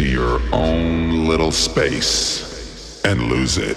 into your own little space and lose it.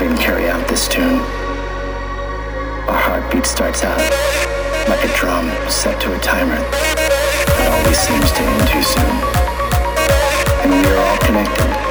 Living carry out this tune. Our heartbeat starts out like a drum set to a timer that always seems to end too soon. And we are all connected.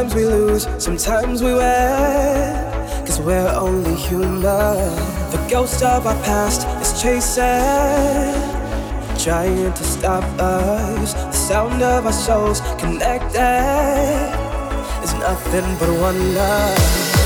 Sometimes we lose, sometimes we win. Cause we're only human. The ghost of our past is chasing, trying to stop us. The sound of our souls connected is nothing but wonder.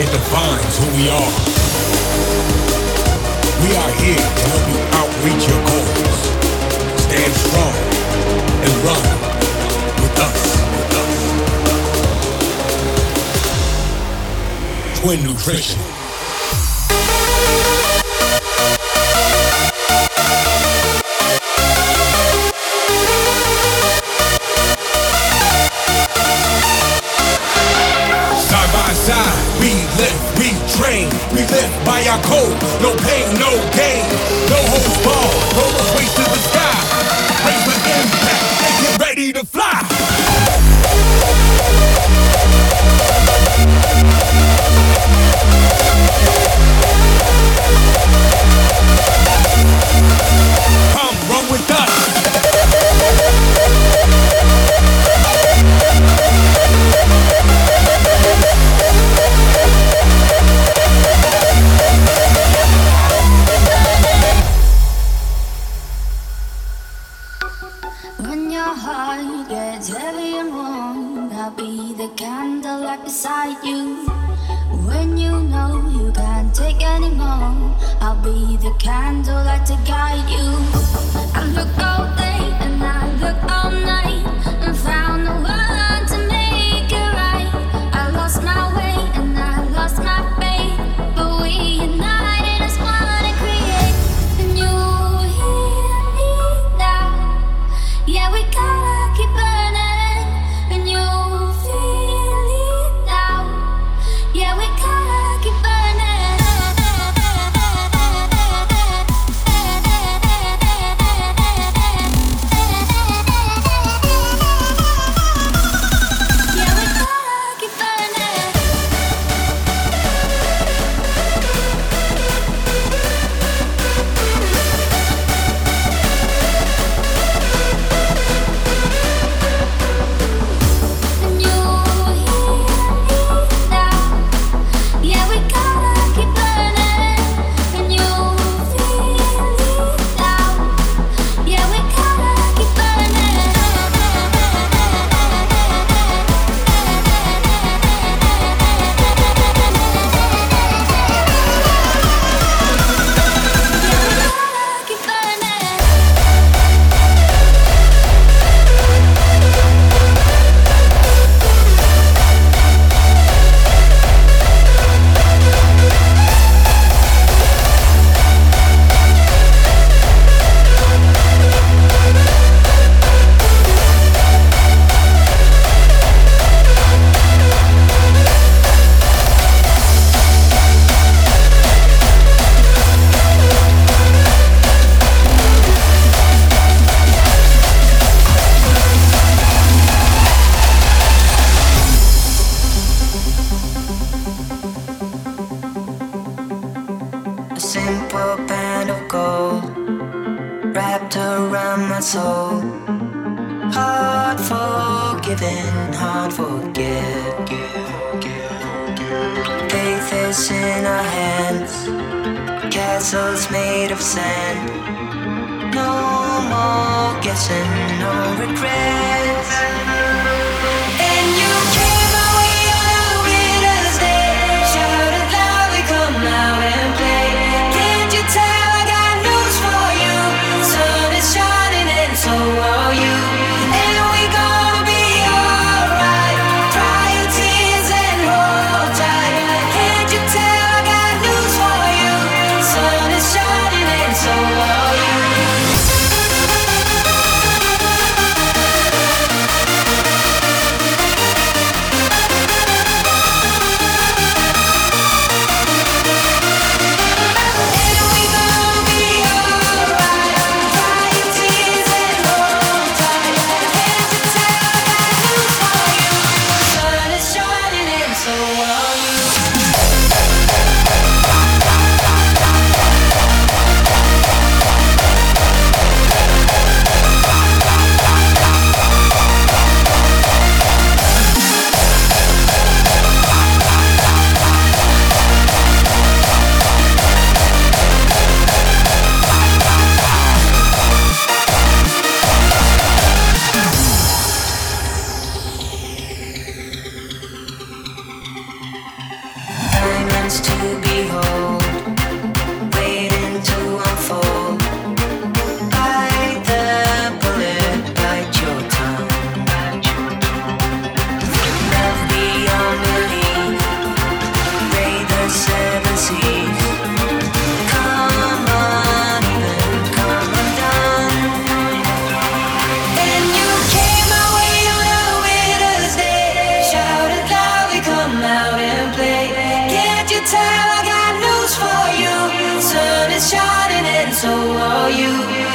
It defines who we are. We are here to help you outreach your goals. Stand strong and run with us. With us. Twin Nutrition. We live by our code. No pain, no gain. No holds barred. Roll the way to the sky. Raise my impact and get ready to fly. Come run with us. tell I got news for you. Sun is shining and so are you.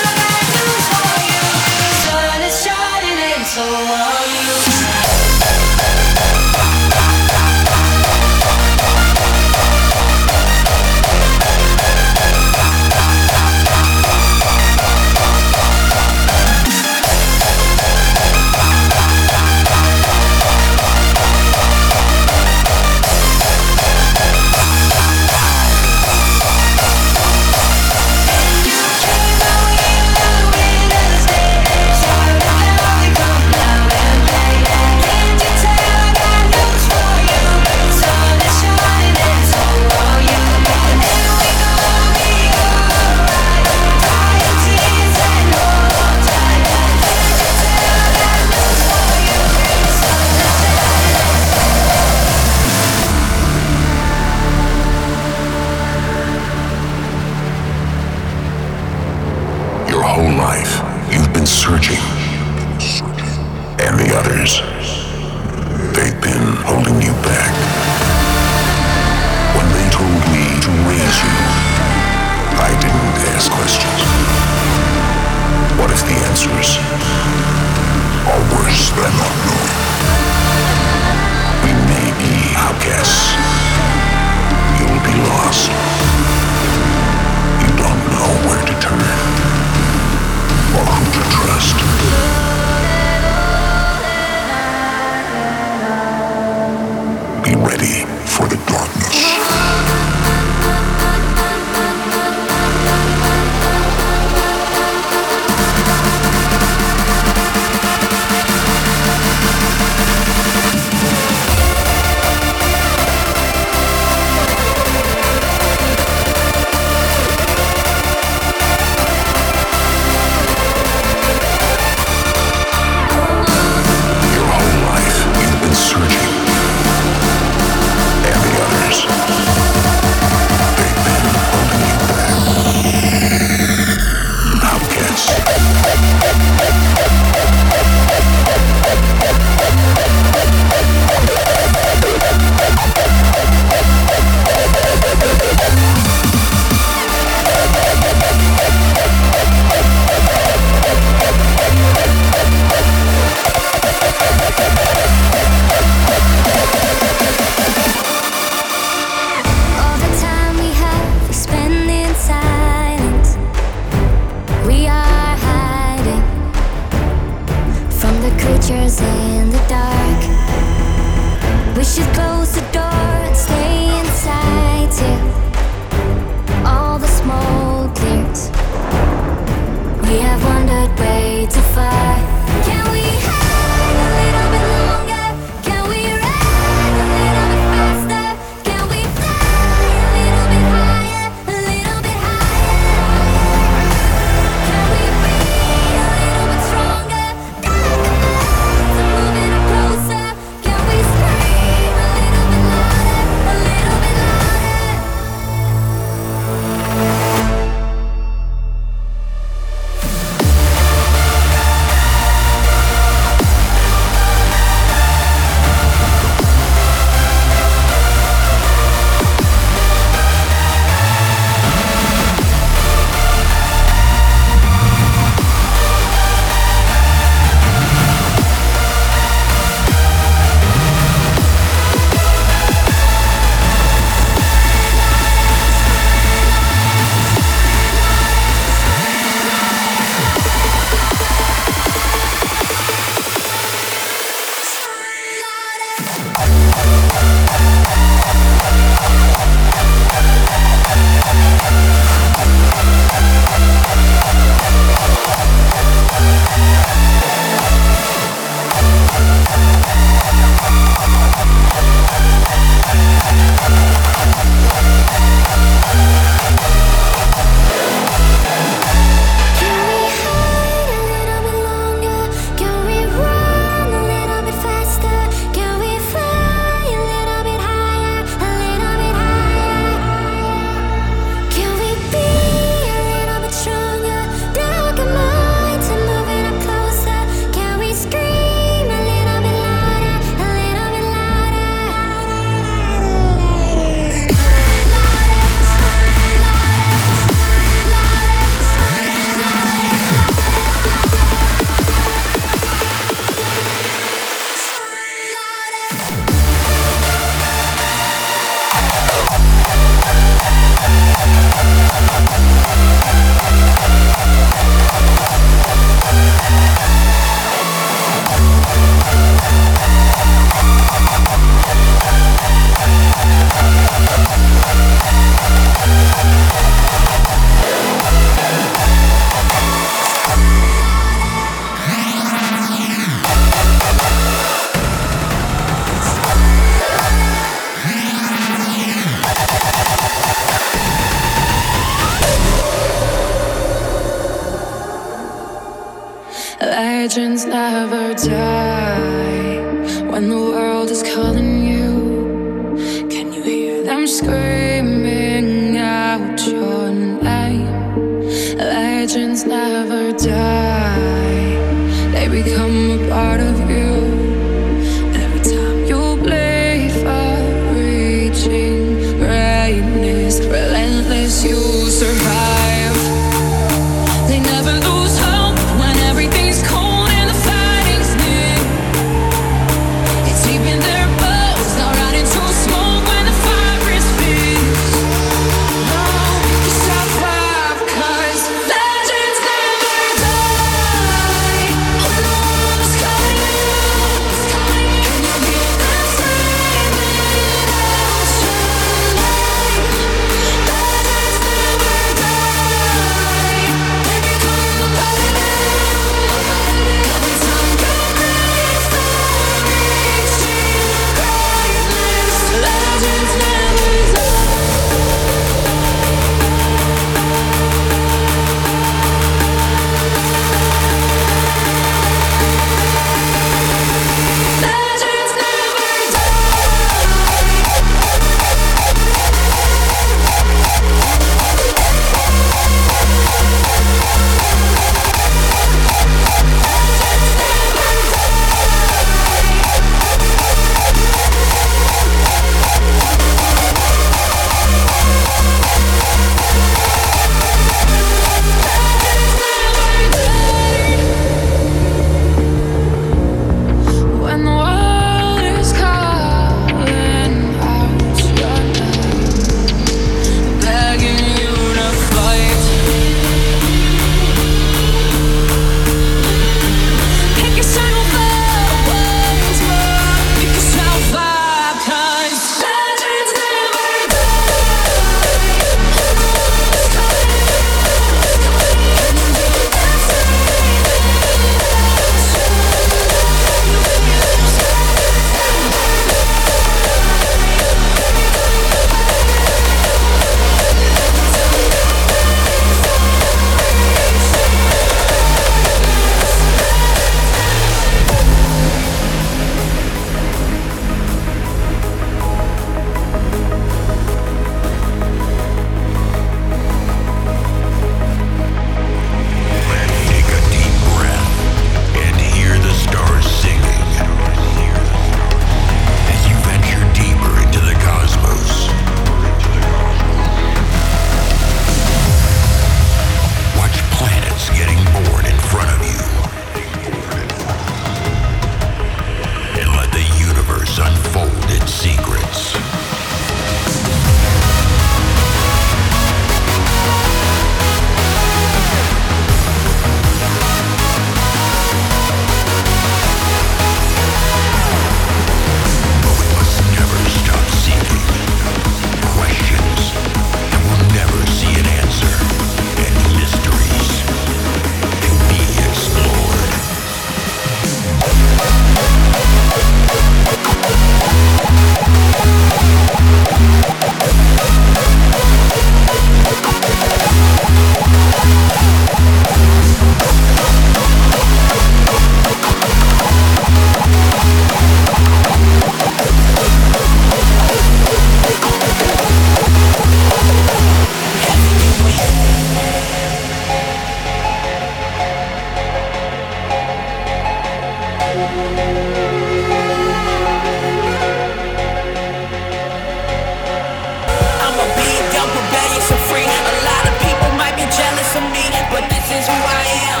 Oh,